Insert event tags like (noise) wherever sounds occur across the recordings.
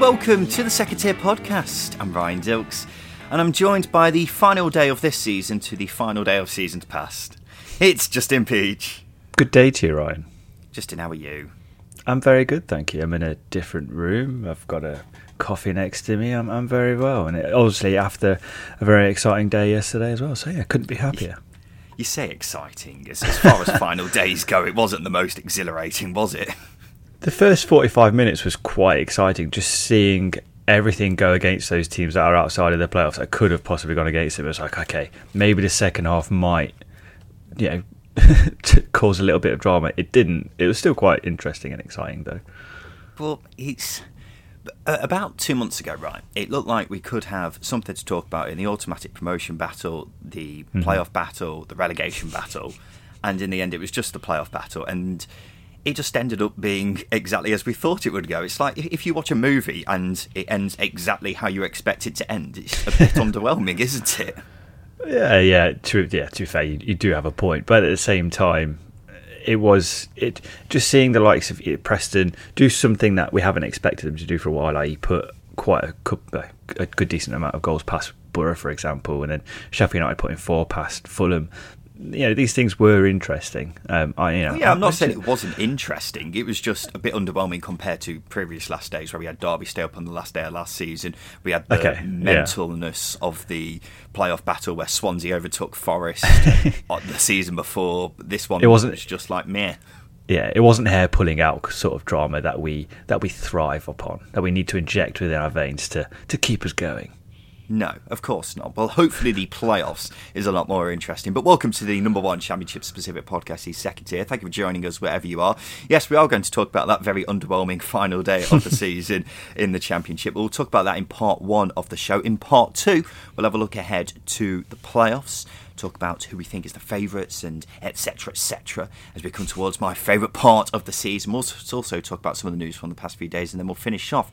And welcome to the Second Tier Podcast. I'm Ryan Dilks, and I'm joined by the final day of this season to the final day of seasons past. It's Justin Peach. Good day to you, Ryan. Justin, how are you? I'm very good, thank you. I'm in a different room. I've got a coffee next to me. I'm, I'm very well, and it, obviously after a very exciting day yesterday as well. So yeah, couldn't be happier. You say exciting. As, as far as (laughs) final days go, it wasn't the most exhilarating, was it? The first 45 minutes was quite exciting. Just seeing everything go against those teams that are outside of the playoffs that could have possibly gone against them. It was like, okay, maybe the second half might, you know, (laughs) cause a little bit of drama. It didn't. It was still quite interesting and exciting, though. Well, it's uh, about two months ago, right? It looked like we could have something to talk about in the automatic promotion battle, the playoff battle, the relegation battle, and in the end, it was just the playoff battle. And it just ended up being exactly as we thought it would go. It's like if you watch a movie and it ends exactly how you expect it to end, it's a bit (laughs) underwhelming, isn't it? Yeah, yeah. To yeah, to fair, you, you do have a point, but at the same time, it was it just seeing the likes of Preston do something that we haven't expected them to do for a while. I put quite a, a good decent amount of goals past Boro, for example, and then Sheffield United putting four past Fulham. You know, these things were interesting. Um, I, you know, Yeah, I'm not saying it wasn't interesting. It was just a bit underwhelming compared to previous last days where we had Derby stay up on the last day of last season. We had the Okay, yeah. mentalness of the playoff battle where Swansea overtook Forest (laughs) the season before. This one It wasn't- was just like meh. yeah, it wasn't hair pulling out sort of drama that we that we thrive upon, that we need to inject within our veins to to keep us going. No, of course not. Well, hopefully the playoffs is a lot more interesting. But welcome to the number one championship specific podcast, the second tier. Thank you for joining us wherever you are. Yes, we are going to talk about that very underwhelming final day of the (laughs) season in the championship. We'll talk about that in part one of the show. In part two, we'll have a look ahead to the playoffs. Talk about who we think is the favourites and etc. etc. As we come towards my favourite part of the season, we'll also also talk about some of the news from the past few days, and then we'll finish off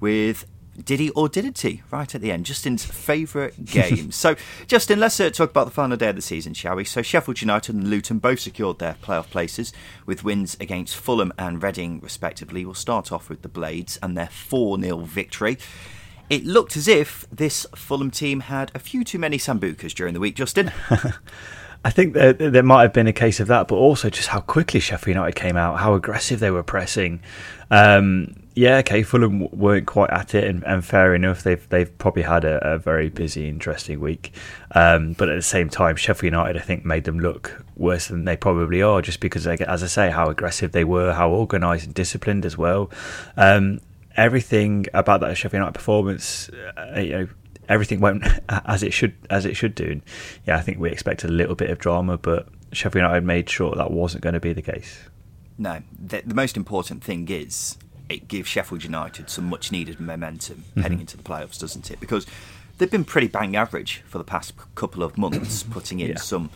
with did he or didn't he? Right at the end, Justin's favourite game. (laughs) so, Justin, let's uh, talk about the final day of the season, shall we? So, Sheffield United and Luton both secured their playoff places with wins against Fulham and Reading, respectively. We'll start off with the Blades and their 4 0 victory. It looked as if this Fulham team had a few too many Sambucas during the week, Justin. (laughs) I think there, there might have been a case of that, but also just how quickly Sheffield United came out, how aggressive they were pressing. Um, yeah, okay, Fulham weren't quite at it, and, and fair enough. They've they've probably had a, a very busy, interesting week. Um, but at the same time, Sheffield United, I think, made them look worse than they probably are, just because, they, as I say, how aggressive they were, how organised and disciplined as well. Um, everything about that Sheffield United performance, uh, you know, everything went (laughs) as it should as it should do. And yeah, I think we expected a little bit of drama, but Sheffield United made sure that wasn't going to be the case. No, the, the most important thing is it gives Sheffield United some much needed momentum heading into the playoffs, doesn't it? Because they've been pretty bang average for the past couple of months, (coughs) putting in Yeah. some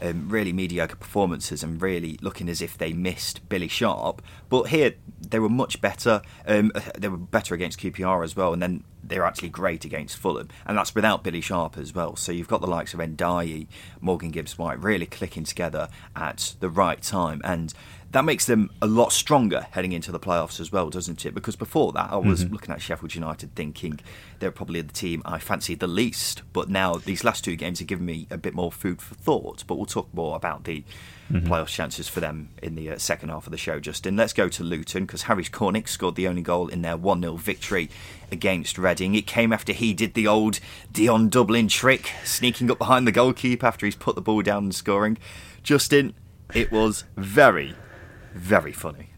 um, really mediocre performances and really looking as if they missed Billy Sharp. But here they were much better. Um, (laughs) they were better against QPR as well, and then they're actually great against Fulham, and that's without Billy Sharp as well. So you've got the likes of Ndiaye, Morgan Gibbs White really clicking together at the right time, and that makes them a lot stronger heading into the playoffs as well, doesn't it? Because before that, I was mm-hmm. looking at Sheffield United thinking they're probably the team I fancied the least. But now these last two games have given me a bit more food for thought. But we'll talk more about the mm-hmm. playoff chances for them in the uh, second half of the show, Justin. Let's go to Luton because Harry Cornick scored the only goal in their 1 0 victory against Reading. It came after he did the old Dion Dublin trick, sneaking up behind the goalkeeper after he's put the ball down and scoring. Justin, it was very, very funny.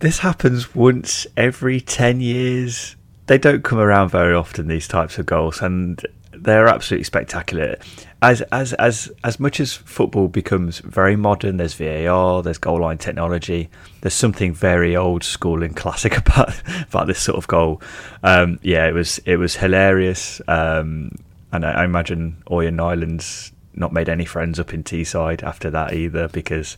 This happens once every 10 years. They don't come around very often, these types of goals, and they're absolutely spectacular. As as as as much as football becomes very modern, there's VAR, there's goal line technology. There's something very old school and classic (laughs) about about this sort of goal. Um, yeah, it was it was hilarious, um, and I, I imagine Ørjan Nyland's not made any friends up in Teesside after that either because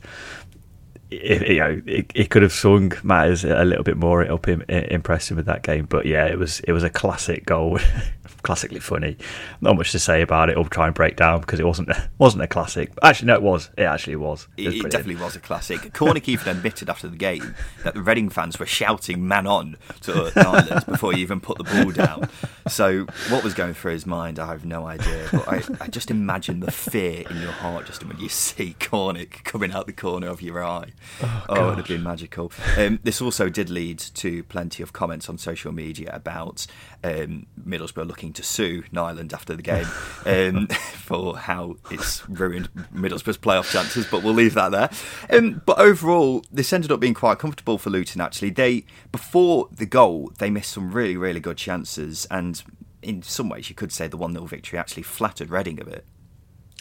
it, you know, it, it, could have swung matters a little bit more. It'll impress him with that game, but yeah, it was it was a classic goal (laughs) classically funny. Not much to say about it I'll try and break down because it wasn't (laughs) wasn't a classic. Actually, no, it was. It actually was. It, was it definitely was a classic. Cornick even admitted after the game that the Reading fans were shouting "man on" to Nyland before he even put the ball down. So what was going through his mind, I have no idea. But I, I just imagine the fear in your heart just when you see Cornick coming out the corner of your eye. Oh, oh it would have been magical. Um, this also did lead to plenty of comments on social media about um, Middlesbrough looking to sue Nyland after the game um, (laughs) for how it's ruined Middlesbrough's playoff chances, but we'll leave that there. Um, but overall, this ended up being quite comfortable for Luton. Actually, they before the goal they missed some really really good chances, and in some ways you could say the one 0 victory actually flattered Reading a bit.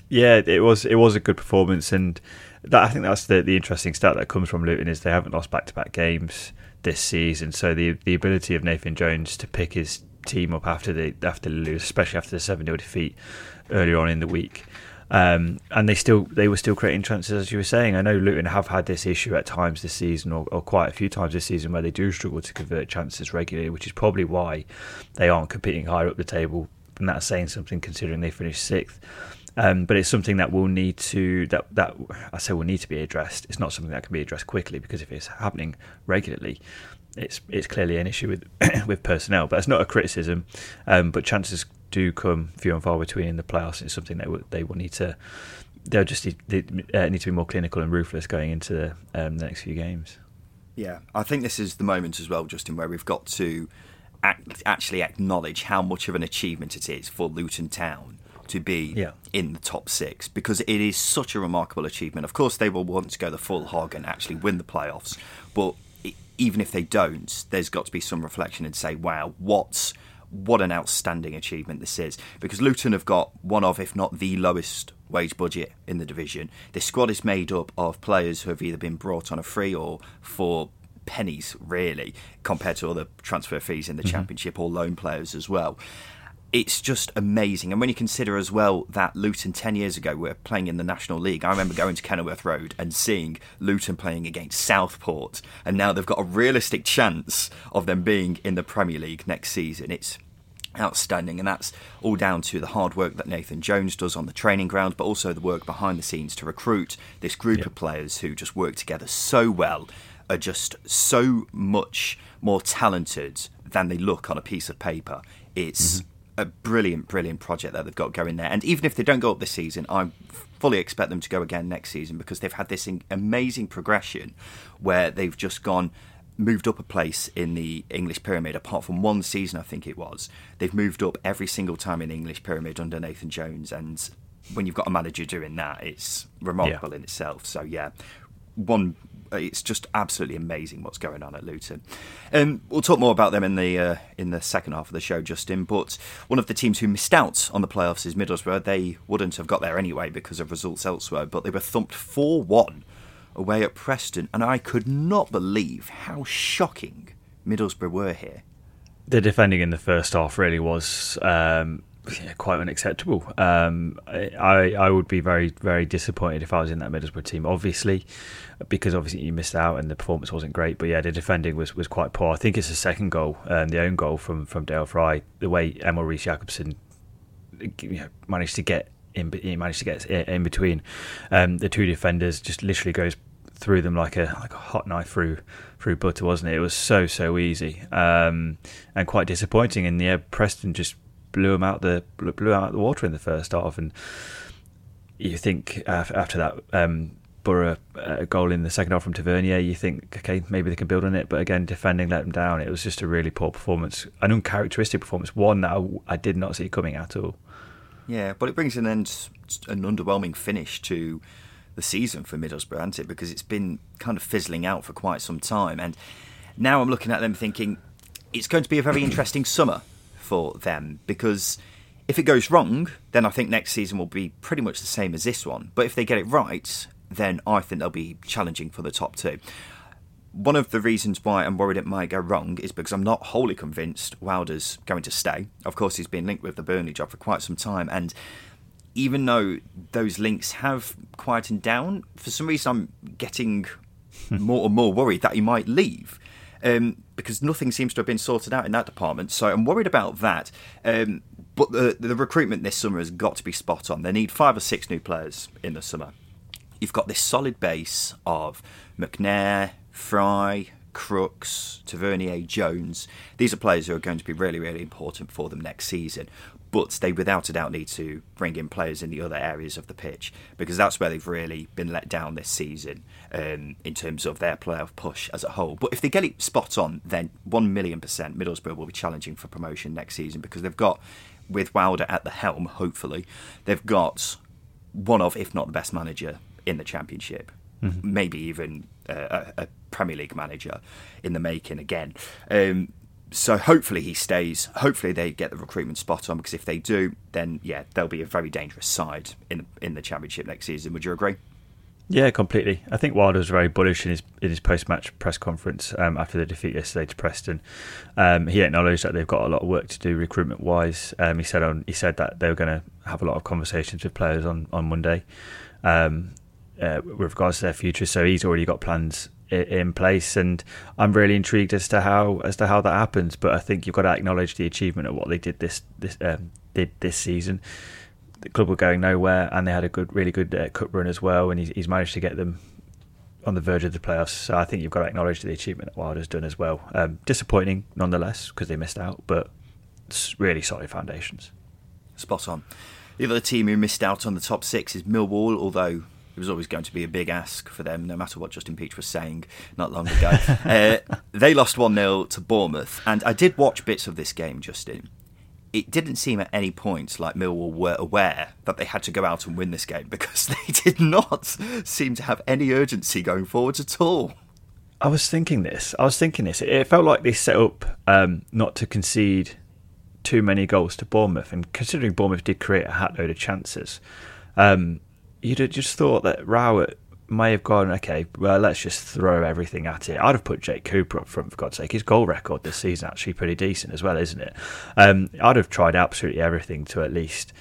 Yeah, it was it was a good performance, and that, I think that's the the interesting stat that comes from Luton is they haven't lost back to back games this season. So the the ability of Nathan Jones to pick his team up after the after the lose, especially after the seven 0 defeat earlier on in the week. Um, and they still they were still creating chances, as you were saying. I know Luton have had this issue at times this season, or, or, quite a few times this season, where they do struggle to convert chances regularly, which is probably why they aren't competing higher up the table. And that's saying something considering they finished sixth. Um, but it's something that will need to that that I say will need to be addressed. It's not something that can be addressed quickly because if it's happening regularly, it's it's clearly an issue with (clears throat) with personnel. But it's not a criticism. Um, but chances do come few and far between in the playoffs. It's something they will, they will need to. They'll just need, they, uh, need to be more clinical and ruthless going into the, um, the next few games. Yeah, I think this is the moment as well, Justin, where we've got to act, actually acknowledge how much of an achievement it is for Luton Town to be yeah. in the top six because it is such a remarkable achievement. Of course, they will want to go the full hog and actually win the playoffs, but even if they don't, there's got to be some reflection and say, wow, what's what an outstanding achievement this is. Because Luton have got one of, if not the lowest wage budget in the division. This squad is made up of players who have either been brought on a free or for pennies, really, compared to other transfer fees in the mm-hmm. Championship or loan players as well it's just amazing. And when you consider as well that Luton 10 years ago were playing in the National League, I remember going to Kenilworth Road and seeing Luton playing against Southport, and now they've got a realistic chance of them being in the Premier League next season. It's outstanding, and that's all down to the hard work that Nathan Jones does on the training ground, but also the work behind the scenes to recruit this group yep. of players who just work together so well, are just so much more talented than they look on a piece of paper. It's mm-hmm a brilliant, brilliant project that they've got going there. And even if they don't go up this season, I fully expect them to go again next season because they've had this amazing progression where they've just gone moved up a place in the English pyramid. Apart from one season, I think it was, they've moved up every single time in the English pyramid under Nathan Jones. And when you've got a manager doing that, it's remarkable yeah. in itself. So yeah, one it's just absolutely amazing what's going on at Luton. Um, we'll talk more about them in the uh, in the second half of the show, Justin. But one of the teams who missed out on the playoffs is Middlesbrough. They wouldn't have got there anyway because of results elsewhere, but they were thumped four one away at Preston, and I could not believe how shocking Middlesbrough were here. The defending in the first half really was um, yeah, quite unacceptable. Um, I I would be very very disappointed if I was in that Middlesbrough team. Obviously, because obviously you missed out and the performance wasn't great. But yeah, the defending was, was quite poor. I think it's the second goal, um, the own goal from from Dael Fry. The way Emil Riis Jakobsen you know, managed to get in, he managed to get in between um, the two defenders, just literally goes through them like a like a hot knife through through butter, wasn't it? It was so so easy um, and quite disappointing. And yeah, Preston just blew them out the blew out the water in the first half. And you think after that um, Boro uh, goal in the second half from Tavernier, you think okay maybe they can build on it. But again, defending let them down. It was just a really poor performance, an uncharacteristic performance, one that I, I did not see coming at all. Yeah, but it brings an end, an underwhelming finish to the season for Middlesbrough, hasn't it? Because it's been kind of fizzling out for quite some time. And now I'm looking at them thinking it's going to be a very interesting summer for them because if it goes wrong, then I think next season will be pretty much the same as this one. But if they get it right, then I think they'll be challenging for the top two. One of the reasons why I'm worried it might go wrong is because I'm not wholly convinced Wilder's going to stay. Of course, he's been linked with the Burnley job for quite some time, and even though those links have quietened down, for some reason I'm getting (laughs) more and more worried that he might leave. Um, because nothing seems to have been sorted out in that department. So I'm worried about that. Um, but the, the recruitment this summer has got to be spot on. They need five or six new players in the summer. You've got this solid base of McNair, Fry, Crooks, Tavernier, Jones. These are players who are going to be really, really important for them next season but they without a doubt need to bring in players in the other areas of the pitch because that's where they've really been let down this season um, in terms of their playoff push as a whole. But if they get it spot on, then one million percent Middlesbrough will be challenging for promotion next season because they've got, with Wilder at the helm, hopefully, they've got one of, if not the best manager in the Championship. Mm-hmm. Maybe even uh, a, a, Premier League manager in the making again. Um, so hopefully he stays. Hopefully they get the recruitment spot on because if they do, then yeah, they'll be a very dangerous side in in the championship next season. Would you agree? Yeah, completely. I think Wilder was very bullish in his in his post match press conference um, after the defeat yesterday to Preston. Um, he acknowledged that they've got a lot of work to do recruitment wise. Um, he said on he said that they were going to have a lot of conversations with players on on Monday um, uh, with regards to their future. So he's already got plans in place, and I'm really intrigued as to how as to how that happens. But I think you've got to acknowledge the achievement of what they did this this um, did this season. The club were going nowhere, and they had a good, really good uh, cup run as well, and he's, he's, managed to get them on the verge of the playoffs. So I think you've got to acknowledge the achievement that Wilder's done as well. Um, disappointing nonetheless because they missed out, but it's really solid foundations. Spot on. The other team who missed out on the top six is Millwall, although it was always going to be a big ask for them, no matter what Justin Peach was saying not long ago. (laughs) uh, they lost 1 0 to Bournemouth, and I did watch bits of this game, Justin. It didn't seem at any point like Millwall were aware that they had to go out and win this game (laughs) because they did not seem to have any urgency going forwards at all. I was thinking this. I was thinking this. It felt like they set up um, not to concede too many goals to Bournemouth, and considering Bournemouth did create a hat load of chances, um, you'd have just thought that Rowett may have gone, okay, well, let's just throw everything at it. I'd have put Jake Cooper up front, for God's sake. His goal record this season actually pretty decent as well, isn't it? Um, I'd have tried absolutely everything to at least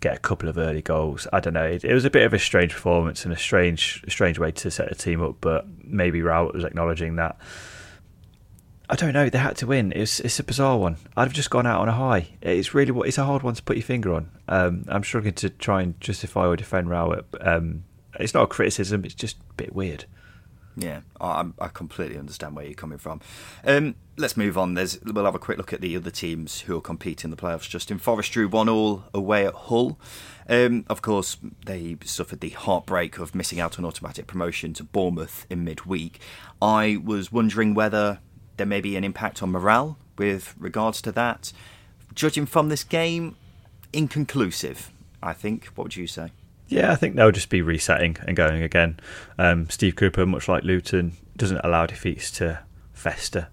get a couple of early goals. I don't know. It, it, was a bit of a strange performance and a strange, strange way to set a team up, but maybe Rowett was acknowledging that I don't know. They had to win. It's it's a bizarre one. I'd have just gone out on a high. It's really what it's a hard one to put your finger on. Um, I'm struggling to try and justify or defend Rowett. Um, it's not a criticism. It's just a bit weird. Yeah, I, I completely understand where you're coming from. Um, let's move on. There's we'll have a quick look at the other teams who will compete in the playoffs. Justin Forest drew one all away at Hull. Um, of course, they suffered the heartbreak of missing out on automatic promotion to Bournemouth in midweek. I was wondering whether there may be an impact on morale with regards to that. Judging from this game, inconclusive, I think. What would you say? Yeah, I think they'll just be resetting and going again. Um, Steve Cooper, much like Luton, doesn't allow defeats to fester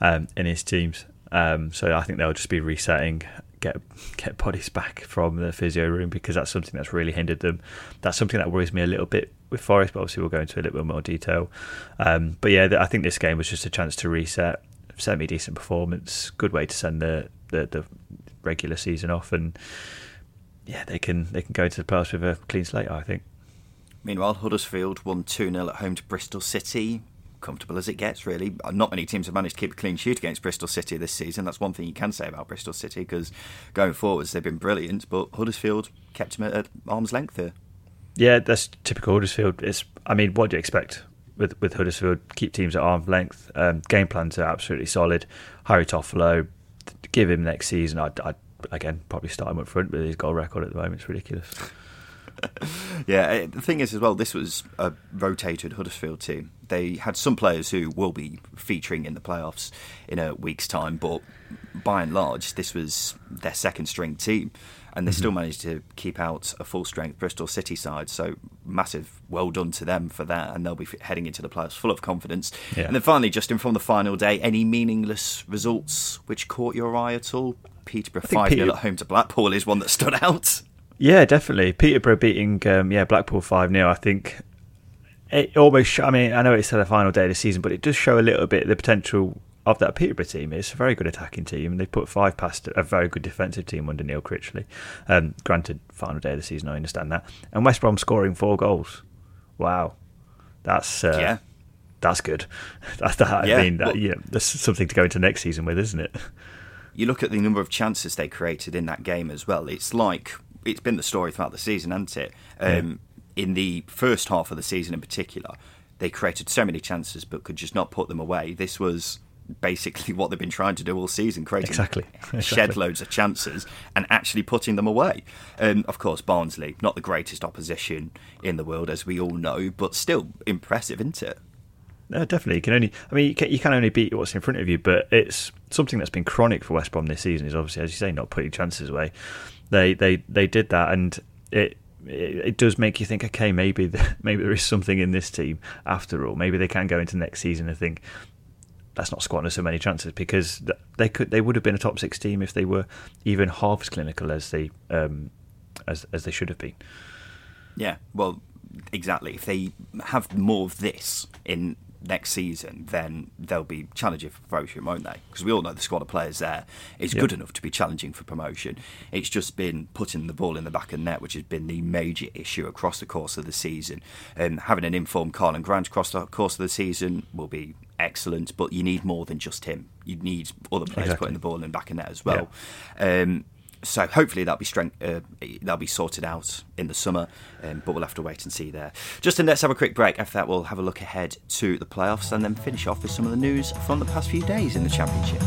um, in his teams. Um, so I think they'll just be resetting, get get bodies back from the physio room because that's something that's really hindered them. That's something that worries me a little bit with Forest, but obviously we'll go into a little bit more detail. Um, but yeah, I think this game was just a chance to reset, semi decent performance, good way to send the, the, the regular season off, and yeah, they can they can go into the playoffs with a clean slate. I think. Meanwhile, Huddersfield won 2 0 at home to Bristol City comfortable as it gets, really. Not many teams have managed to keep a clean sheet against Bristol City this season. That's one thing you can say about Bristol City because going forwards they've been brilliant, but Huddersfield kept them at, arm's length here. Yeah, that's typical Huddersfield. It's, I mean, what do you expect? with with Huddersfield. Keep teams at arm's length. Um, game plans are absolutely solid. Harry Toffolo, give him next season. I'd, I'd again probably start him up front with his goal record at the moment. It's ridiculous. (laughs) yeah, eh, the thing is as well, this was a rotated Huddersfield team. They had some players who will be featuring in the playoffs in a week's time, but by and large, this was their second string team, and they mm-hmm. still managed to keep out a full strength Bristol City side. So massive, well done to them for that, and they'll be heading into the playoffs full of confidence. Yeah. And then finally, Justin, from the final day, any meaningless results which caught your eye at all? Peterborough five 0 at home to Blackpool is one that stood out. Yeah, definitely. Peterborough beating um, yeah Blackpool five 0 I think it almost. I mean, I know it's the final day of the season, but it does show a little bit the potential of that Peterborough team. It's a very good attacking team, and they put five past a very good defensive team under Neil Critchley. Um, granted, final day of the season, I understand that. And West Brom scoring four goals. Wow, that's uh, yeah. That's good. That's (laughs) that. Yeah. I mean, that, yeah, that's something to go into next season with, isn't it? You look at the number of chances they created in that game as well. It's like it's been the story throughout the season, hasn't it? Um, yeah. In the first half of the season, in particular, they created so many chances but could just not put them away. This was basically (laughs) what they've been trying to do all season, creating exactly. (laughs) exactly. shed loads of chances and actually putting them away. Um, of course, Barnsley, not the greatest opposition in the world, as we all know, but still impressive, isn't it? No, definitely. You can only, I mean, you can, you can only beat what's in front of you, but it's something that's been chronic for West Brom this season. Is obviously, as you say, not putting chances away they they they did that, and it it, it does make you think, okay, maybe the, (laughs) maybe there is something in this team after all. Maybe they can go into next season and think let's not squander so many chances because they could they would have been a top six team if they were even half as clinical as they um, as as they should have been. Yeah, well, exactly. If they have more of this in next season, then they'll be challenging for promotion, won't they? Because we all know the squad of players there is yep. good enough to be challenging for promotion. It's just been putting the ball in the back of the net, which has been the major issue across the course of the season. And having an informed Karlan Grant across the course of the season will be excellent, but you need more than just him. You need other players exactly. putting the ball in the back of the net as well. Yeah. Um, so hopefully that'll be strength, uh, that'll be sorted out in the summer, um, but we'll have to wait and see there. Justin, let's have a quick break. After that, we'll have a look ahead to the playoffs and then finish off with some of the news from the past few days in the championship.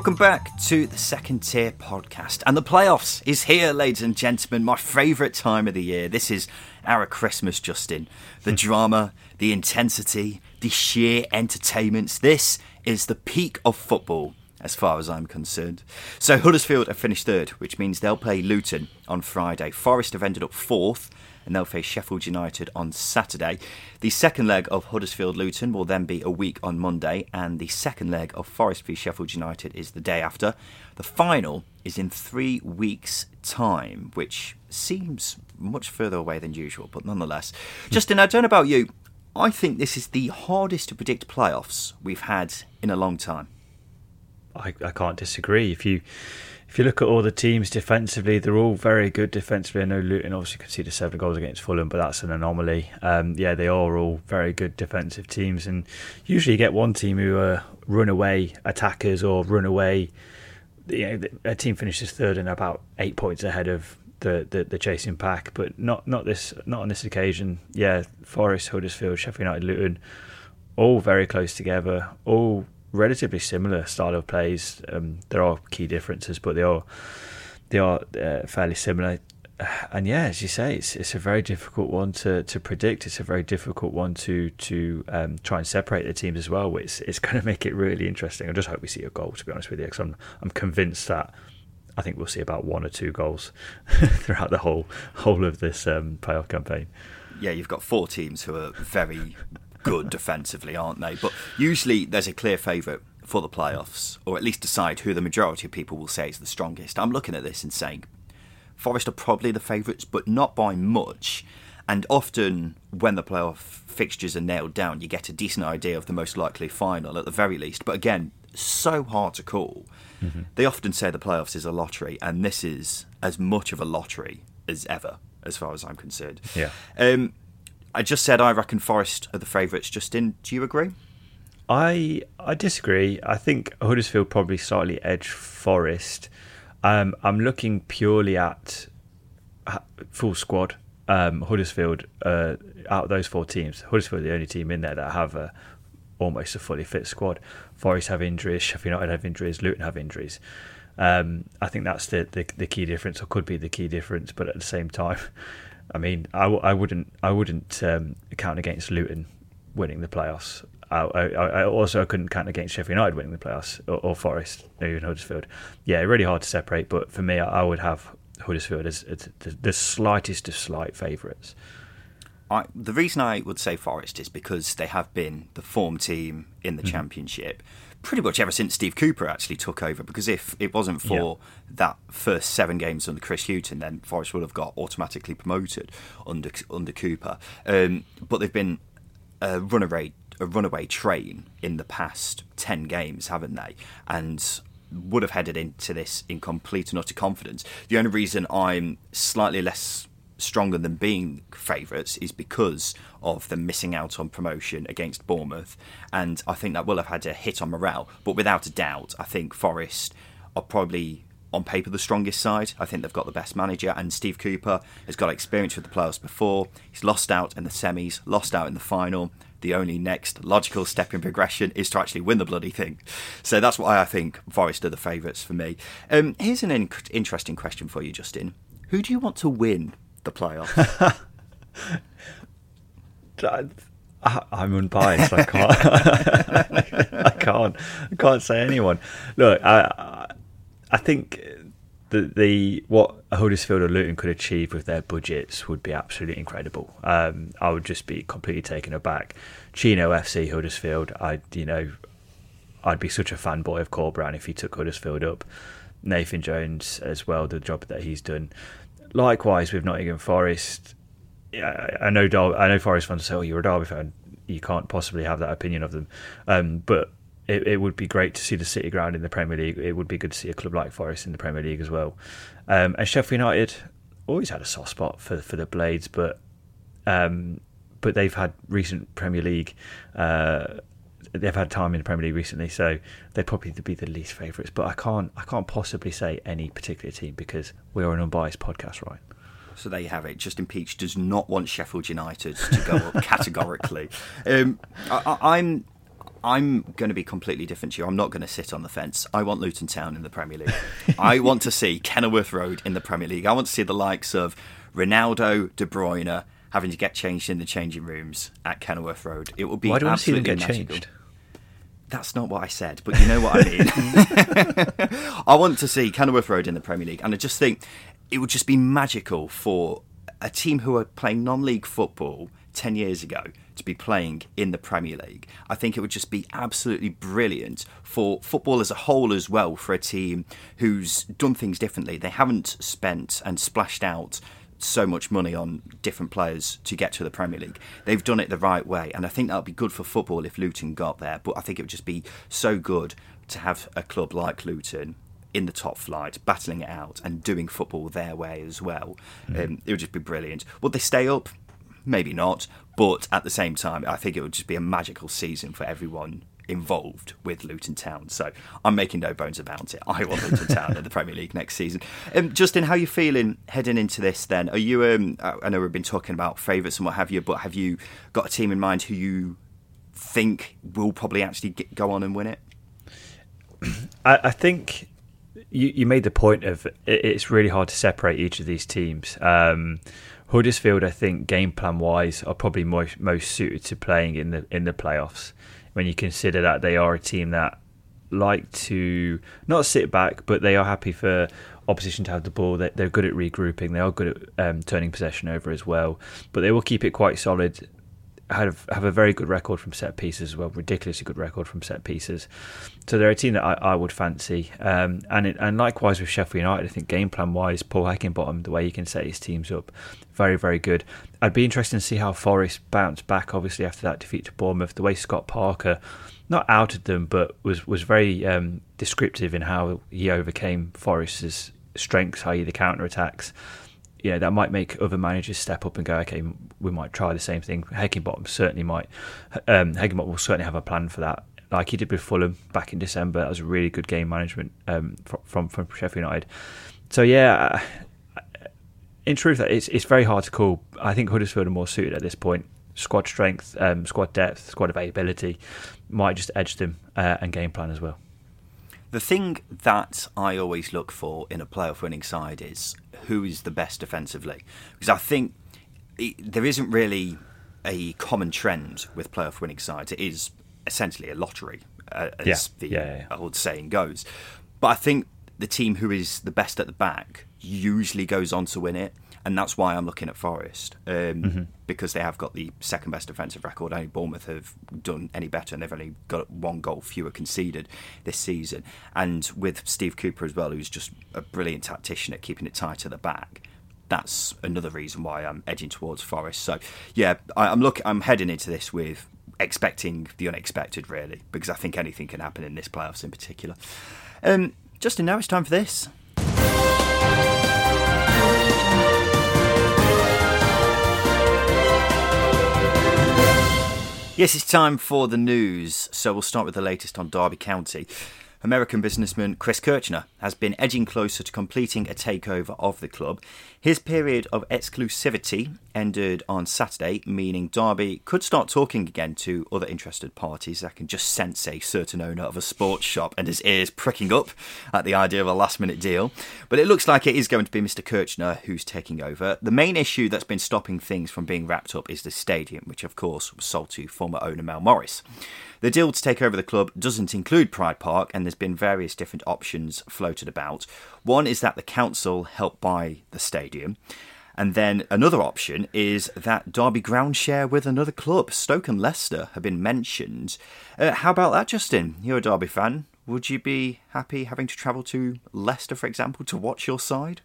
Welcome back to the second tier podcast. And the playoffs is here, ladies and gentlemen. My favourite time of the year. This is our Christmas, Justin. The (laughs) drama, the intensity, the sheer entertainments. This is the peak of football, as far as I'm concerned. So Huddersfield have finished third, which means they'll play Luton on Friday. Forest have ended up fourth and they'll face Sheffield United on Saturday. The second leg of Huddersfield Luton will then be a week on Monday, and the second leg of Forest v Sheffield United is the day after. The final is in three weeks' time, which seems much further away than usual, but nonetheless. Hmm. Justin, I don't know about you. I think this is the hardest to predict playoffs we've had in a long time. I, I can't disagree. If you if you look at all the teams defensively, they're all very good defensively. I know Luton obviously conceded seven goals against Fulham, but that's an anomaly. Um, yeah, they are all very good defensive teams, and usually you get one team who are runaway attackers or runaway. You know, a team finishes third and about eight points ahead of the, the, the chasing pack, but not not this not on this occasion. Yeah, Forest, Huddersfield, Sheffield United, Luton, all very close together, all relatively similar style of plays. Um, there are key differences, but they are they are uh, fairly similar. (sighs) And yeah, as you say, it's it's a very difficult one to, to predict. It's a very difficult one to to um, try and separate the teams as well. It's it's going to make it really interesting. I just hope we see a goal. To be honest with you, because I'm I'm convinced that I think we'll see about one or two goals (laughs) throughout the whole whole of this um, playoff campaign. Yeah, you've got four teams who are very good defensively, aren't they? But usually there's a clear favourite for the playoffs, or at least decide who the majority of people will say is the strongest. I'm looking at this and saying Forest are probably the favourites, but not by much. And often, when the playoff fixtures are nailed down, you get a decent idea of the most likely final at the very least. But again, so hard to call. Mm-hmm. They often say the playoffs is a lottery, and this is as much of a lottery as ever, as far as I'm concerned. Yeah. Um, I just said I reckon Forest are the favourites. Justin, do you agree? I I disagree. I think Huddersfield probably slightly edge Forest. Um, I'm looking purely at full squad. Um, Huddersfield, uh, out of those four teams, Huddersfield are the only team in there that have a, almost a fully fit squad. Forest have injuries, Sheffield United have injuries, Luton have injuries. Um, I think that's the, the, the key difference, or could be the key difference. But at the same time, I mean, I, I wouldn't I wouldn't um, count against Luton winning the playoffs. I, I, I, also couldn't count against Sheffield United winning the playoffs or, or Forest, or even Huddersfield. Yeah, really hard to separate. But for me, I, would have Huddersfield as, as the, the, slightest of slight favourites. the reason I would say Forest is because they have been the form team in the mm. Championship pretty much ever since Steve Cooper actually took over. Because if it wasn't for yeah. that first seven games under Chris Hughton, then Forest would have got automatically promoted under under Cooper. Um, but they've been a runaway a runaway train in the past ten games, haven't they? And would have headed into this in complete and utter confidence. The only reason I'm slightly less stronger than being favourites is because of them missing out on promotion against Bournemouth, and I think that will have had a hit on morale. But without a doubt, I think Forest are probably on paper the strongest side. I think they've got the best manager, and Steve Cooper has got experience with the playoffs before. He's lost out in the semis, lost out in the final. The only next logical step in progression is to actually win the bloody thing. So that's why I think Forest are the favourites for me. Um, here's an in- interesting question for you, Justin. Who do you want to win the playoffs? (laughs) I'm unbiased. I can't. (laughs) I can't. I can't say anyone. Look, I, I think the the what Huddersfield or Luton could achieve with their budgets would be absolutely incredible. Um, I would just be completely taken aback. Chino FC Huddersfield, I you know, I'd be such a fanboy of Corberán if he took Huddersfield up. Nathan Jones as well, the job that he's done. Likewise with Nottingham Forest, yeah, I know Dar- I know Forest fans say, "Oh, you're a Derby fan. You can't possibly have that opinion of them." Um, but it, it, would be great to see the City Ground in the Premier League. It would be good to see a club like Forest in the Premier League as well. Um, and Sheffield United always had a soft spot for for the Blades, but um, but they've had recent Premier League. Uh, they've had time in the Premier League recently, so they'd probably be the least favourites. But I can't I can't possibly say any particular team because we're an unbiased podcast, right? So there you have it. Justin Peach does not want Sheffield United to go up (laughs) categorically. Um, I, am I'm going to be completely different to you. I'm not going to sit on the fence. I want Luton Town in the Premier League. (laughs) I want to see Kenilworth Road in the Premier League. I want to see the likes of Ronaldo, De Bruyne having to get changed in the changing rooms at Kenilworth Road. It will be Why do I see them get magical. changed? That's not what I said, but you know what I mean. (laughs) I want to see Kenilworth Road in the Premier League, and I just think it would just be magical for a team who are playing non-league football 10 years ago to be playing in the Premier League. I think it would just be absolutely brilliant for football as a whole as well for a team who's done things differently. They haven't spent and splashed out so much money on different players to get to the Premier League. They've done it the right way, and I think that would be good for football if Luton got there. But I think it would just be so good to have a club like Luton in the top flight, battling it out and doing football their way as well. Mm. Um, it would just be brilliant. Would they stay up? Maybe not, but at the same time, I think it would just be a magical season for everyone involved with Luton Town. So I'm making no bones about it. I want Luton Town in the Premier League next season. Um, Justin, how are you feeling heading into this then? Are you, um, I know we've been talking about favourites and what have you, but have you got a team in mind who you think will probably actually get, go on and win it? (clears throat) I, I think you, you made the point of it's really hard to separate each of these teams. Um, Huddersfield, I think, game plan wise, are probably most suited to playing in the in the playoffs. When you consider that they are a team that like to not sit back, but they are happy for opposition to have the ball. They're, good at regrouping. They are good at um, turning possession over as well. But they will keep it quite solid have have a very good record from set pieces as well, ridiculously good record from set pieces. So they're a team that I, I would fancy. Um, and it, and likewise with Sheffield United, I think game plan wise, Paul Heckingbottom, the way he can set his teams up, very very good. I'd be interested to see how Forest bounce back. Obviously after that defeat to Bournemouth, the way Scott Parker not outed them, but was was very um, descriptive in how he overcame Forest's strengths, i.e. the counter attacks. You know that might make other managers step up and go, okay, we might try the same thing. Heckingbottom certainly might. Um, Heckingbottom will certainly have a plan for that, like he did with Fulham back in December. That was a really good game management um, from, from Sheffield United. So yeah, in truth, it's it's very hard to call. I think Huddersfield are more suited at this point. Squad strength, um, squad depth, squad availability might just edge them uh, and game plan as well. The thing that I always look for in a playoff winning side is who is the best defensively. Because I think it, there isn't really a common trend with playoff winning sides. It is essentially a lottery, uh, as yeah. the yeah, yeah. old saying goes. But I think the team who is the best at the back usually goes on to win it and that's why I'm looking at Forest um, mm-hmm. because they have got the second best defensive record. Only Bournemouth have done any better, and they've only got one goal fewer conceded this season. And with Steve Cooper as well, who's just a brilliant tactician at keeping it tight at the back. That's another reason why I'm edging towards Forest. So, yeah, I, I'm look. I'm heading into this with expecting the unexpected, really, because I think anything can happen in this playoffs in particular. Um, Justin, now it's time for this. Yes, it's time for the news. So we'll start with the latest on Derby County. American businessman Chris Kirchner has been edging closer to completing a takeover of the club. His period of exclusivity ended on Saturday, meaning Derby could start talking again to other interested parties. I can just sense a certain owner of a sports shop and his ears pricking up at the idea of a last minute deal. But it looks like it is going to be Mr. Kirchner who's taking over. The main issue that's been stopping things from being wrapped up is the stadium, which of course was sold to former owner Mel Morris. The deal to take over the club doesn't include Pride Park, and there's been various different options floated about. One is that the council help buy the stadium. And then another option is that Derby ground share with another club. Stoke and Leicester have been mentioned. Uh, how about that, Justin? You're a Derby fan. Would you be happy having to travel to Leicester, for example, to watch your side?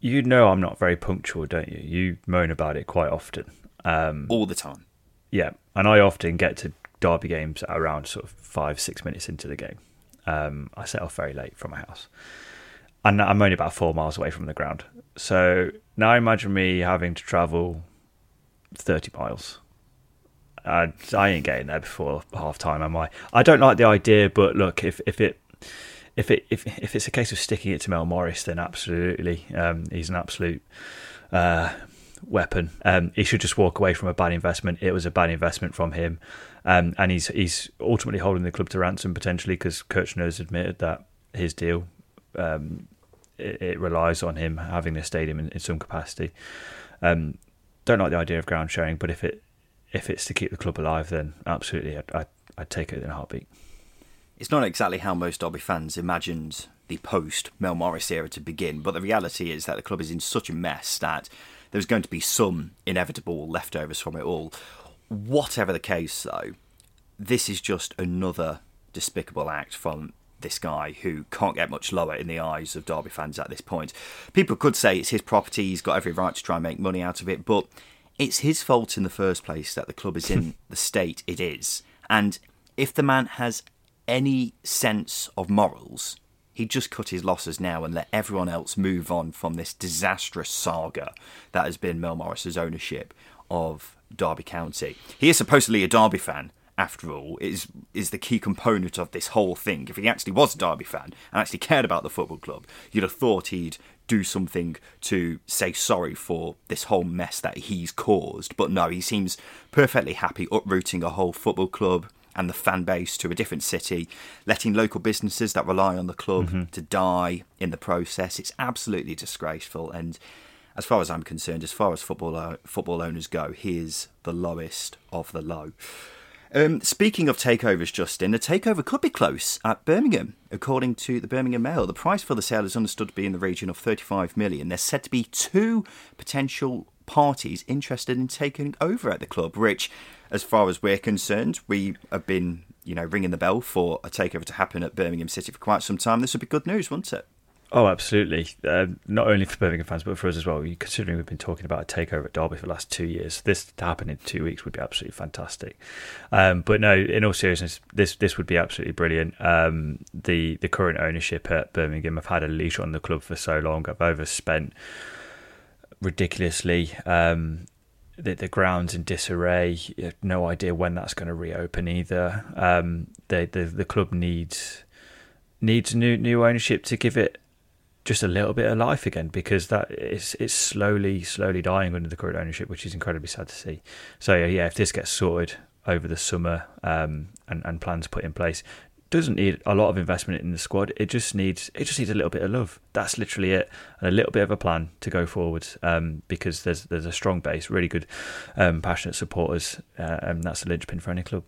You know I'm not very punctual, don't you? You moan about it quite often. Um, All the time. Yeah, and I often get to Derby games around sort of five, six minutes into the game. Um, I set off very late from my house. And I'm only about four miles away from the ground. So now imagine me having to travel 30 miles. I, I ain't getting there before half time, am I? I don't like the idea, but look, if, if it if it if if it's a case of sticking it to Mel Morris, then absolutely, um, he's an absolute uh, weapon. Um, he should just walk away from a bad investment. It was a bad investment from him. Um, and he's he's ultimately holding the club to ransom potentially because Kirchner has admitted that his deal um, it, it, relies on him having the stadium in, in some capacity. Um, don't like the idea of ground sharing, but if it if it's to keep the club alive, then absolutely, I'd, I'd, I'd take it in a heartbeat. It's not exactly how most Derby fans imagined the post Mel Morris era to begin, but the reality is that the club is in such a mess that there's going to be some inevitable leftovers from it all. Whatever the case, though, this is just another despicable act from this guy who can't get much lower in the eyes of Derby fans at this point. People could say it's his property, he's got every right to try and make money out of it, but it's his fault in the first place that the club is in (laughs) the state it is. And if the man has any sense of morals, he'd just cut his losses now and let everyone else move on from this disastrous saga that has been Mel Morris's ownership of Derby County. He is supposedly a Derby fan, after all, is is the key component of this whole thing. If he actually was a Derby fan and actually cared about the football club, you'd have thought he'd do something to say sorry for this whole mess that he's caused. But no, he seems perfectly happy uprooting a whole football club and the fan base to a different city, letting local businesses that rely on the club mm-hmm. to die in the process. It's absolutely disgraceful and as far as I'm concerned, as far as football football owners go, he is the lowest of the low. Um, speaking of takeovers, Justin, the takeover could be close at Birmingham. According to the Birmingham Mail, the price for the sale is understood to be in the region of 35 million. There's said to be two potential parties interested in taking over at the club, which, as far as we're concerned, we have been, you know, ringing the bell for a takeover to happen at Birmingham City for quite some time. This would be good news, wouldn't it? Oh, absolutely. Uh, not only for Birmingham fans, but for us as well. Considering we've been talking about a takeover at Derby for the last two years, this to happen in two weeks would be absolutely fantastic. Um, but no, in all seriousness, this this would be absolutely brilliant. Um, the the current ownership at Birmingham have had a leash on the club for so long. I've overspent ridiculously. Um, the, the ground's in disarray. no idea when that's going to reopen either. Um, the, the the club needs needs new new ownership to give it just a little bit of life again because that is it's slowly slowly dying under the current ownership, which is incredibly sad to see. So yeah, if this gets sorted over the summer um, and and plans put in place, doesn't need a lot of investment in the squad. It just needs it just needs a little bit of love. That's literally it, and a little bit of a plan to go forward. Um, because there's there's a strong base, really good, um, passionate supporters, uh, and that's a linchpin for any club.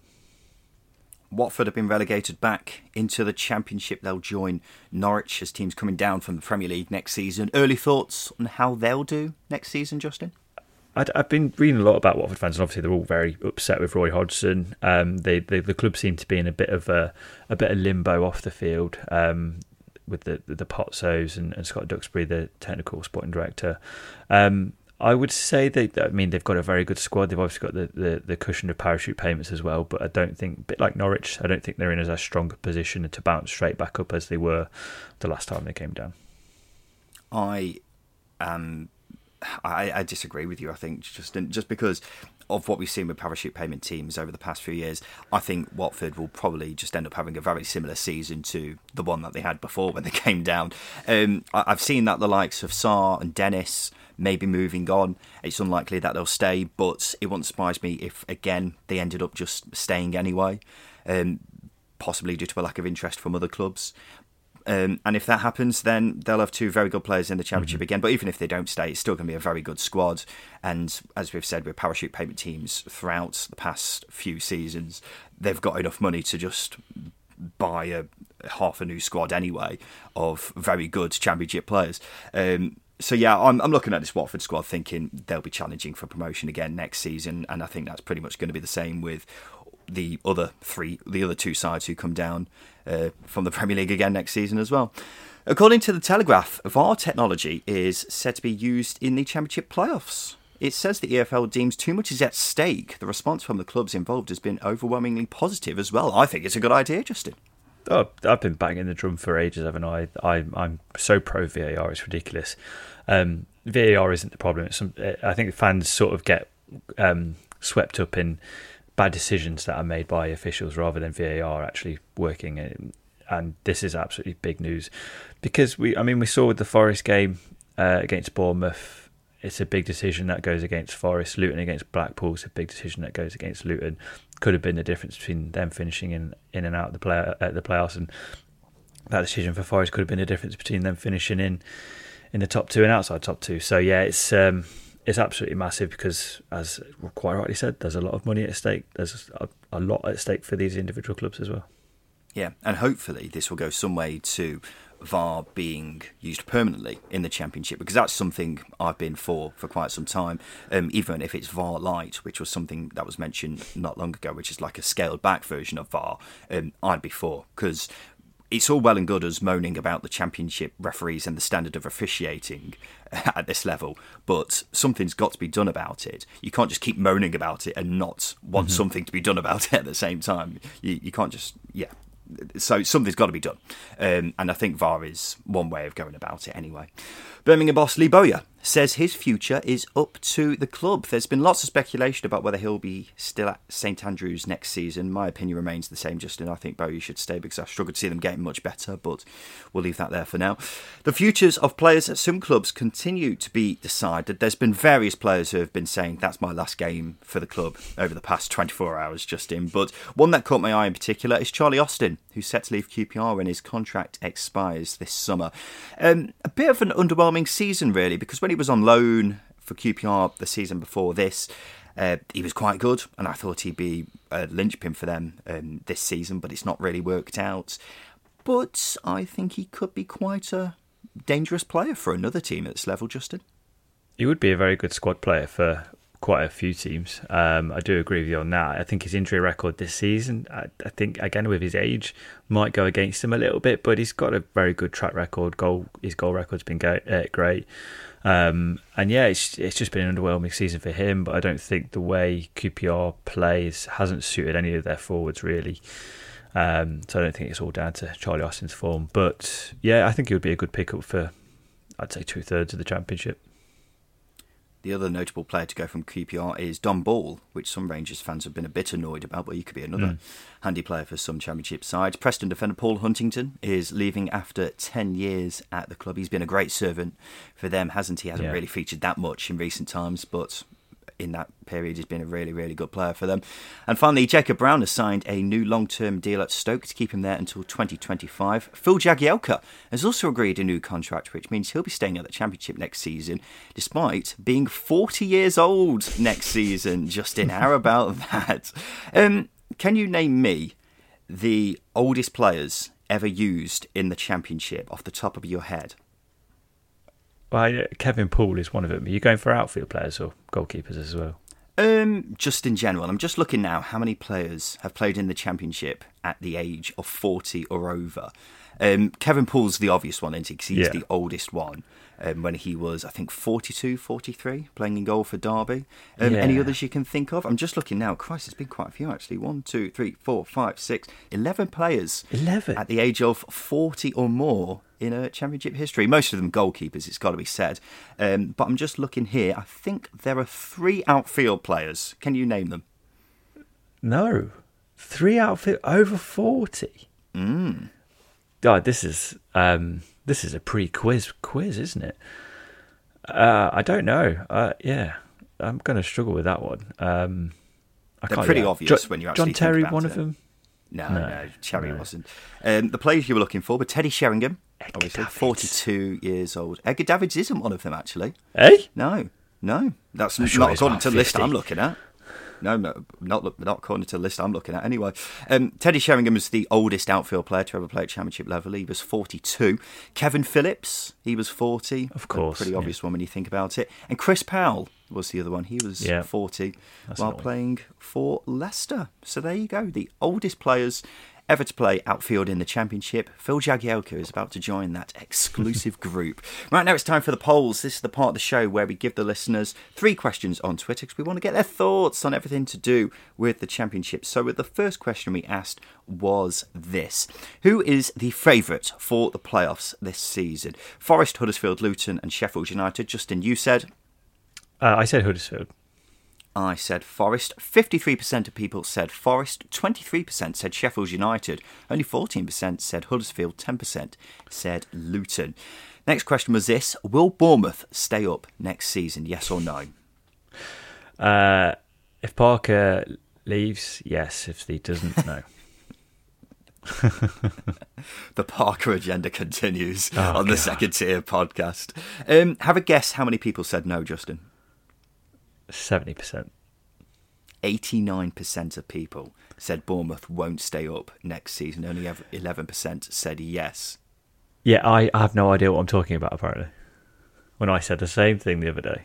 Watford have been relegated back into the Championship. They'll join Norwich as teams coming down from the Premier League next season. Early thoughts on how they'll do next season, Justin? i have been reading a lot about Watford fans, and obviously they're all very upset with Roy Hodgson. Um, they, they, the club seem to be in a bit of a, a bit of limbo off the field um, with the the Pozzos and, and, Scott Duxbury, the technical sporting director. Um, I would say they. I mean, they've got a very good squad. They've obviously got the, the, the cushion of parachute payments as well. But I don't think, bit like Norwich, I don't think they're in as a strong a position to bounce straight back up as they were the last time they came down. I um, I, I disagree with you. I think just just because of what we've seen with parachute payment teams over the past few years, I think Watford will probably just end up having a very similar season to the one that they had before when they (laughs) came down. Um, I, have seen that the likes of Sarr and Dennis maybe moving on. It's unlikely that they'll stay, but it wouldn't surprise me if again they ended up just staying anyway. Um, possibly due to a lack of interest from other clubs. Um, and if that happens, then they'll have two very good players in the championship mm-hmm. again. But even if they don't stay, it's still going to be a very good squad. And as we've said with parachute payment teams throughout the past few seasons, they've got enough money to just buy a half a new squad anyway of very good championship players. Um, so yeah, I'm, I'm looking at this Watford squad thinking they'll be challenging for promotion again next season, and I think that's pretty much going to be the same with the other three, the other two sides who come down uh, from the Premier League again next season as well. According to the Telegraph, VAR technology is said to be used in the Championship playoffs. It says the EFL deems too much is at stake. The response from the clubs involved has been overwhelmingly positive as well. I think it's a good idea, Justin. Oh, I've been banging the drum for ages, haven't I? I am so pro VAR, it's ridiculous. Um, VAR isn't the problem. Some, I think fans sort of get um, swept up in bad decisions that are made by officials rather than VAR actually working. And this is absolutely big news because we, I mean, we saw with the Forest game uh, against Bournemouth. It's a big decision that goes against Forest. Luton against Blackpool is a big decision that goes against Luton. Could have been the difference between them finishing in, in and out of the play at the playoffs, and that decision for Forest could have been the difference between them finishing in in the top two and outside top two. So yeah, it's um, it's absolutely massive because, as quite rightly said, there's a lot of money at stake. There's a, a lot at stake for these individual clubs as well. Yeah, and hopefully this will go some way to VAR being used permanently in the championship because that's something I've been for for quite some time. Um, even if it's VAR light, which was something that was mentioned not long ago, which is like a scaled back version of VAR, um, I'd be for because it's all well and good as moaning about the championship referees and the standard of officiating (laughs) at this level, but something's got to be done about it. You can't just keep moaning about it and not want mm-hmm. something to be done about (laughs) it at the same time. You, you can't just, yeah. So something's got to be done. Um, and I think VAR is one way of going about it anyway. Birmingham boss Lee Bowyer says his future is up to the club. There's been lots of speculation about whether he'll be still at St Andrews next season. My opinion remains the same, Justin. I think Bowyer should stay because I struggle to see them getting much better, but we'll leave that there for now. The futures of players at some clubs continue to be decided. There's been various players who have been saying that's my last game for the club over the past 24 hours, Justin. But one that caught my eye in particular is Charlie Austin, who's set to leave QPR when his contract expires this summer. Um, a bit of an underwhelming season, really, because when he was on loan for QPR the season before this. Uh, he was quite good, and I thought he'd be a linchpin for them um, this season, but it's not really worked out. But I think he could be quite a dangerous player for another team at this level, Justin. He would be a very good squad player for quite a few teams. Um, I do agree with you on that. I think his injury record this season, I, I, think again with his age, might go against him a little bit, but he's got a very good track record. Goal, his goal record's been go, uh, great. Um, and yeah, it's it's just been an underwhelming season for him. But I don't think the way QPR plays hasn't suited any of their forwards really. Um, so I don't think it's all down to Charlie Austin's form. But yeah, I think it would be a good pickup for, I'd say two thirds of the championship. The other notable player to go from QPR is Dom Ball, which some Rangers fans have been a bit annoyed about, but he could be another mm. handy player for some Championship sides. Preston defender Paul Huntington is leaving after 10 years at the club. He's been a great servant for them, hasn't he? Hasn't yeah. really featured that much in recent times, but in that period. He's been a really, really good player for them. And finally, Jacob Brown has signed a new long term deal at Stoke to keep him there until 2025. Phil Jagielka has also agreed a new contract, which means he'll be staying at the Championship next season, despite being 40 years old next season. (laughs) Justin, how about that? Um, can you name me the oldest players ever used in the Championship off the top of your head? Well, Kevin Poole is one of them. Are you going for outfield players or goalkeepers as well? Um, just in general, I'm just looking now. How many players have played in the championship at the age of 40 or over? Um, Kevin Poole's the obvious one, isn't he? Because he's yeah. the oldest one. Um, when he was, I think, 42, 43, playing in goal for Derby. Um, yeah. Any others you can think of? I'm just looking now. Christ, there's been quite a few actually. One, two, three, four, five, six, 11 players 11. at the age of 40 or more in a championship history. Most of them goalkeepers, it's got to be said. Um, but I'm just looking here. I think there are three outfield players. Can you name them? No, three outfield over forty. Mm. God, this is um, this is a pre-quiz quiz, isn't it? Uh, I don't know. Uh, yeah, I'm going to struggle with that one. Um, I They're pretty obvious when you actually John Terry, one it. of them. No, no, no Cherry no. wasn't. Um, the players you were looking for were Teddy Sheringham, Edgar obviously, Davids. 42 years old. Edgar Davids isn't one of them, actually. Eh? No, no. That's I'm not sure according to the list I'm looking at. No, no, not not according to the list I'm looking at. Anyway, um, Teddy Sheringham is the oldest outfield player to ever play at championship level. He was 42. Kevin Phillips, he was 40. Of course, pretty obvious yeah. one when you think about it. And Chris Powell was the other one. He was yeah. 40 That's while playing for Leicester. So there you go, the oldest players Ever to play outfield in the Championship, Phil Jagielka is about to join that exclusive (laughs) group. Right now, it's time for the polls. This is the part of the show where we give the listeners three questions on Twitter because we want to get their thoughts on everything to do with the Championship. So, with the first question we asked was this Who is the favourite for the playoffs this season? Forest, Huddersfield, Luton, and Sheffield United. Justin, you said? Uh, I said Huddersfield. I said Forest. 53% of people said Forest. 23% said Sheffield United. Only 14% said Huddersfield. 10% said Luton. Next question was this Will Bournemouth stay up next season? Yes or no? Uh, if Parker leaves, yes. If he doesn't, no. (laughs) (laughs) the Parker agenda continues oh, on the God. second tier podcast. Um, have a guess how many people said no, Justin? Seventy percent. Eighty-nine percent of people said Bournemouth won't stay up next season. Only eleven percent said yes. Yeah, I, I have no idea what I'm talking about. Apparently, when I said the same thing the other day.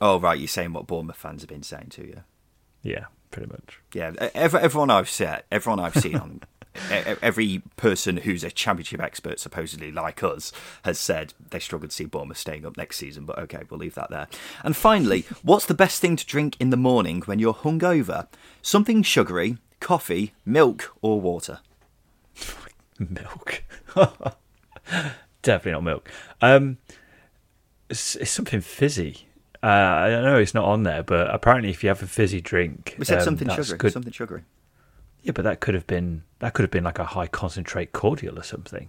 Oh right, you're saying what Bournemouth fans have been saying to you. Yeah, pretty much. Yeah, everyone I've said, everyone I've seen on every person who's a championship expert, supposedly like us, has said they struggle to see Bournemouth staying up next season. But okay, we'll leave that there. And finally, (laughs) what's the best thing to drink in the morning when you're hungover? Something sugary, coffee, milk, or water? (laughs) milk. (laughs) Definitely not milk. Um, it's, it's something fizzy. Uh, I don't know it's not on there, but apparently, if you have a fizzy drink, we said um, something sugary. Good. Something sugary. Yeah, but that could have been that could have been like a high concentrate cordial or something.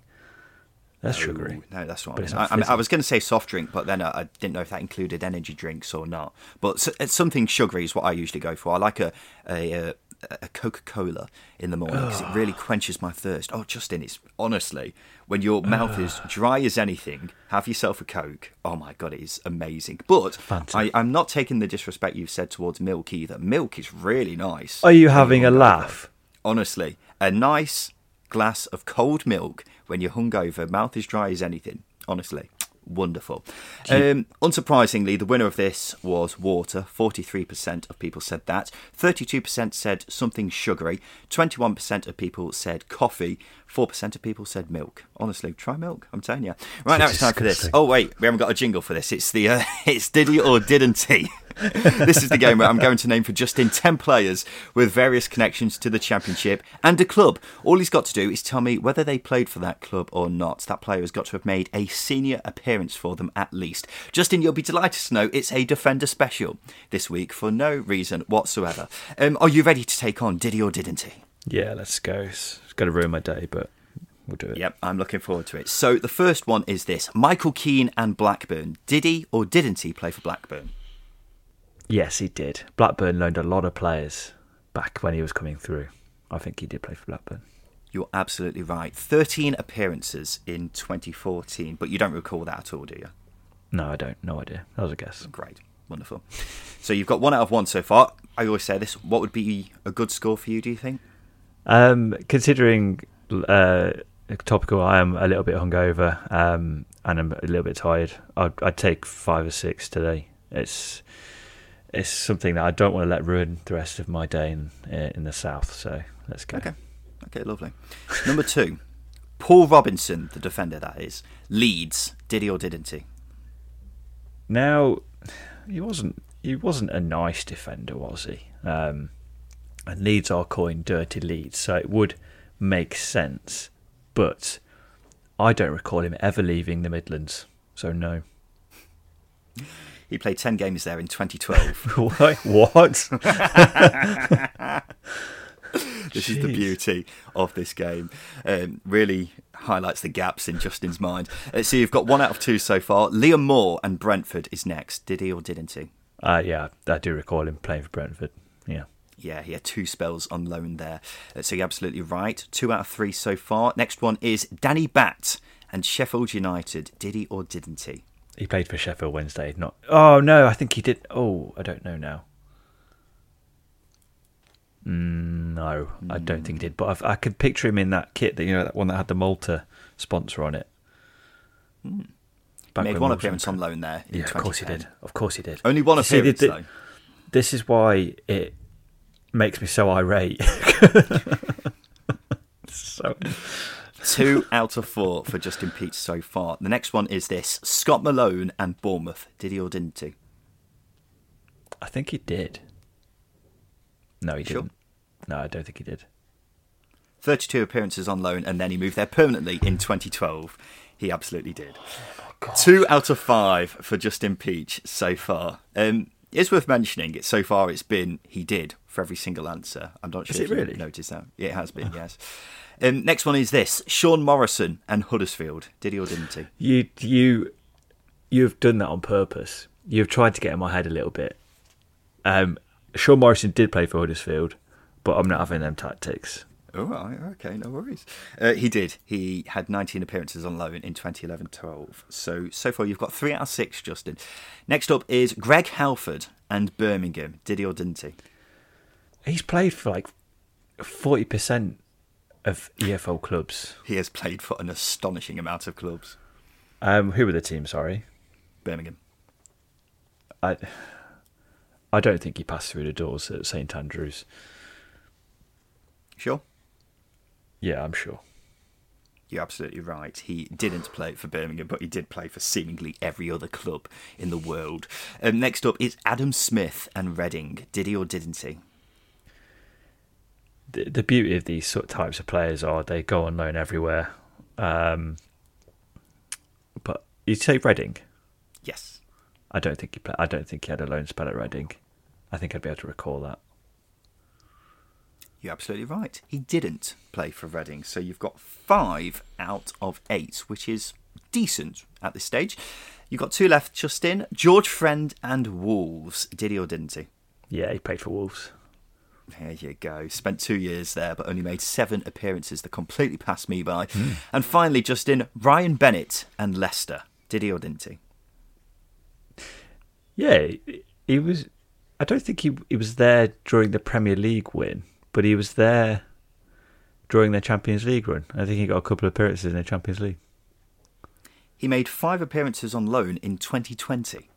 That's no, sugary. No, that's what I, I, mean, I, was going to say soft drink, but then I, I, didn't know if that included energy drinks or not. But it's something sugary is what I usually go for. I like a a, a Coca Cola in the morning because it really quenches my thirst. Oh, Justin, it's honestly when your mouth is dry as anything, have yourself a Coke. Oh my god, it is amazing. But I, am not taking the disrespect you've said towards milk either. Milk is really nice. Are you having a laugh? Honestly, a nice glass of cold milk when you're hungover, mouth as dry as anything. Honestly, wonderful. Um, unsurprisingly, the winner of this was water. 43% of people said that. 32% said something sugary. 21% of people said coffee. Four percent of people said milk. Honestly, try milk. I'm telling you. Right now, It's time for this. Oh wait, we haven't got a jingle for this. It's the uh, (laughs) it's did he or didn't he? (laughs) this is the game where I'm going to name for Justin ten players with various connections to the championship and a club. All he's got to do is tell me whether they played for that club or not. That player has got to have made a senior appearance for them at least. Justin, you'll be delighted to know it's a defender special this week for no reason whatsoever. Um, are you ready to take on did he or didn't he? Yeah, let's go. It's, going to ruin my day, but we'll do it. Yep, I'm looking forward to it. So the first one is this: Michael Keane and Blackburn. Did he or didn't he play for Blackburn? Yes, he did. Blackburn loaned a lot of players back when he was coming through. I think he did play for Blackburn. You're absolutely right. 13 appearances in 2014, but you don't recall that at all, do you? No, I don't. No idea. That was a guess. Great. Wonderful. So you've got one out of one so far. I always say this. What would be a good score for you, do you think? Um, considering uh, topical, I am a little bit hungover um, and I'm a little bit tired. I'd, I'd take five or six today. It's it's something that I don't want to let ruin the rest of my day in uh, in the south. So let's go. Okay. Okay, lovely. Number two, (laughs) Paul Robinson, the defender that is. Leeds. Did he or didn't he? Now, he wasn't he wasn't a nice defender, was he? Um, and Leeds are coined dirty Leeds, so it would make sense. But I don't recall him ever leaving the Midlands, so no. He played 10 games there in 2012. (laughs) What? what? (laughs) this is the beauty of this game. Um, really highlights the gaps in Justin's mind. Uh, so you've got one out of two so far. Liam Moore and Brentford is next. Did he or didn't he? Uh, yeah, I do recall him playing for Brentford. Yeah. He had two spells on loan there. Uh, so you're absolutely right. Two out of three so far. Next one is Danny Batth and Sheffield United. Did he or didn't he? He played for Sheffield Wednesday. Not. Oh no, I think he did. Oh, I don't know now. Mm, no, I don't think he did. But I've, I could picture him in that kit that you know that one that had the Malta sponsor on it. Batth Made when one appearance on loan there. Yeah, of course he did. Of course he did. Only one You see, the- appearance, the- though. This is why it makes me so irate. (laughs) so Two out of four for Justin Peach so far. The next one is this Scott Malone and Bournemouth. Did he or didn't he? I think he did. No, he Sure? didn't. No, I don't think he did. 32 appearances on loan, and then he moved there permanently in 2012. He absolutely did. Two out of five for Justin Peach so far. Um, it's worth mentioning. It so far it's been he did for every single answer. I'm not sure Is if it you really? noticed that. It has been. yes. Um, next one is this: Sean Morrison and Huddersfield. Did he or didn't he? You you you've done that on purpose. You've tried to get in my head a little bit. Um, Sean Morrison did play for Huddersfield, but I'm not having them tactics. All right, okay, no worries. Uh, he did. He had 19 appearances on loan in 2011-12. So so far you've got three out of six, Justin. Next up is Greg Halford and Birmingham. Did he or didn't he? He's played for like forty percent of EFL clubs. He has played for an astonishing amount of clubs. Um, who were the team? Sorry, Birmingham. I I don't think he passed through the doors at St Andrews. Sure. Yeah, I'm sure. You're absolutely right. He didn't play for Birmingham, but he did play for seemingly every other club in the world. Um, next up is Adam Smith and Reading. Did he or didn't he? the, the beauty of these sort of types of players are they go on loan everywhere. Um, but you say Reading. Yes. I don't think he. Play, I don't think he had a loan spell at Reading. I think I'd be able to recall that. You're absolutely right. He didn't play for Reading, so you've got five out of eight, which is decent at this stage. You've got two left, Justin. George Friend and Wolves. Did he or didn't he? Yeah, he played for Wolves. There you go. Spent two years there, but only made seven appearances that completely passed me by. Hmm. And finally, Justin, Ryan Bennett and Leicester. Did he or didn't he? Yeah, he- he was. I don't think he he was there during the Premier League win, but he was there during the Champions League run. I think he got a couple of appearances in the Champions League. He made five appearances on loan in 2020.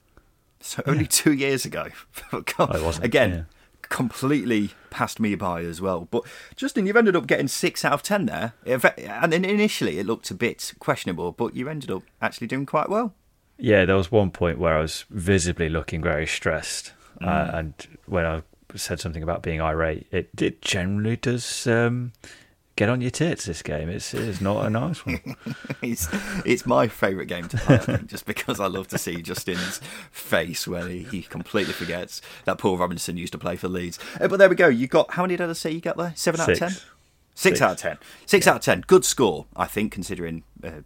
So only two years ago. (laughs) God, Oh, Again, yeah. completely passed me by as well. But Justin, you've ended up getting six out of ten there, and initially it looked a bit questionable, but you ended up actually doing quite well. Yeah, there was one point where I was visibly looking very stressed, uh, mm. uh, and when I said something about being irate, it, it generally does um, get on your tits. This game, it's it's not a nice one. (laughs) it's it's my favourite game to play, I think, just because I love to see Justin's face when he, he completely forgets that Paul Robinson used to play for Leeds. Uh, but there we go. You got how many did I say you got there? Seven out of ten. Six, Six out of ten. Six yeah. out of ten. Good score, I think, considering uh,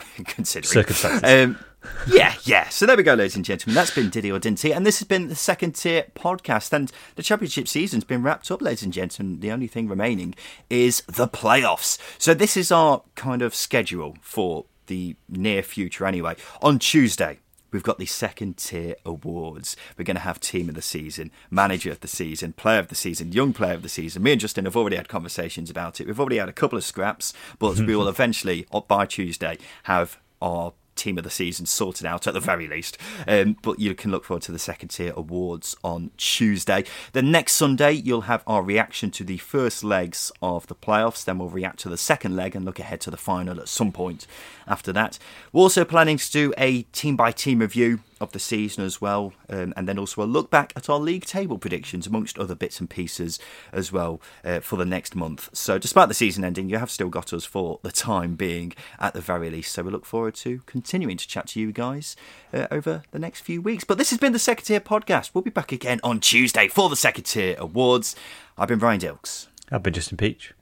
(laughs) considering circumstances. Um, (laughs) yeah, yeah. So there we go, ladies and gentlemen. That's been Diddy or Didn't And this has been the second tier podcast. And the championship season's been wrapped up, ladies and gentlemen. The only thing remaining is the playoffs. So this is our kind of schedule for the near future anyway. On Tuesday, we've got the second tier awards. We're going to have team of the season, manager of the season, player of the season, young player of the season. Me and Justin have already had conversations about it. We've already had a couple of scraps, but we will (laughs) eventually, by Tuesday, have our team of the season sorted out at the very least. Um, but you can look forward to the second tier awards on Tuesday. The next Sunday, you'll have our reaction to the first legs of the playoffs. Then we'll react to the second leg and look ahead to the final at some point after that. We're also planning to do a team by team review of the season as well, um, and then also a look back at our league table predictions, amongst other bits and pieces as well uh, for the next month. So, despite the season ending, you have still got us for the time being at the very least. So, we look forward to continuing to chat to you guys uh, over the next few weeks. But this has been the Second Tier Podcast. We'll be back again on Tuesday for the Second Tier Awards. I've been Ryan Dilks. I've been Justin Peach.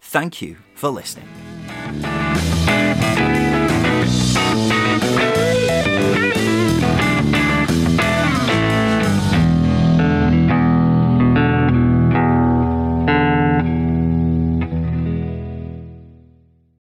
Thank you for listening.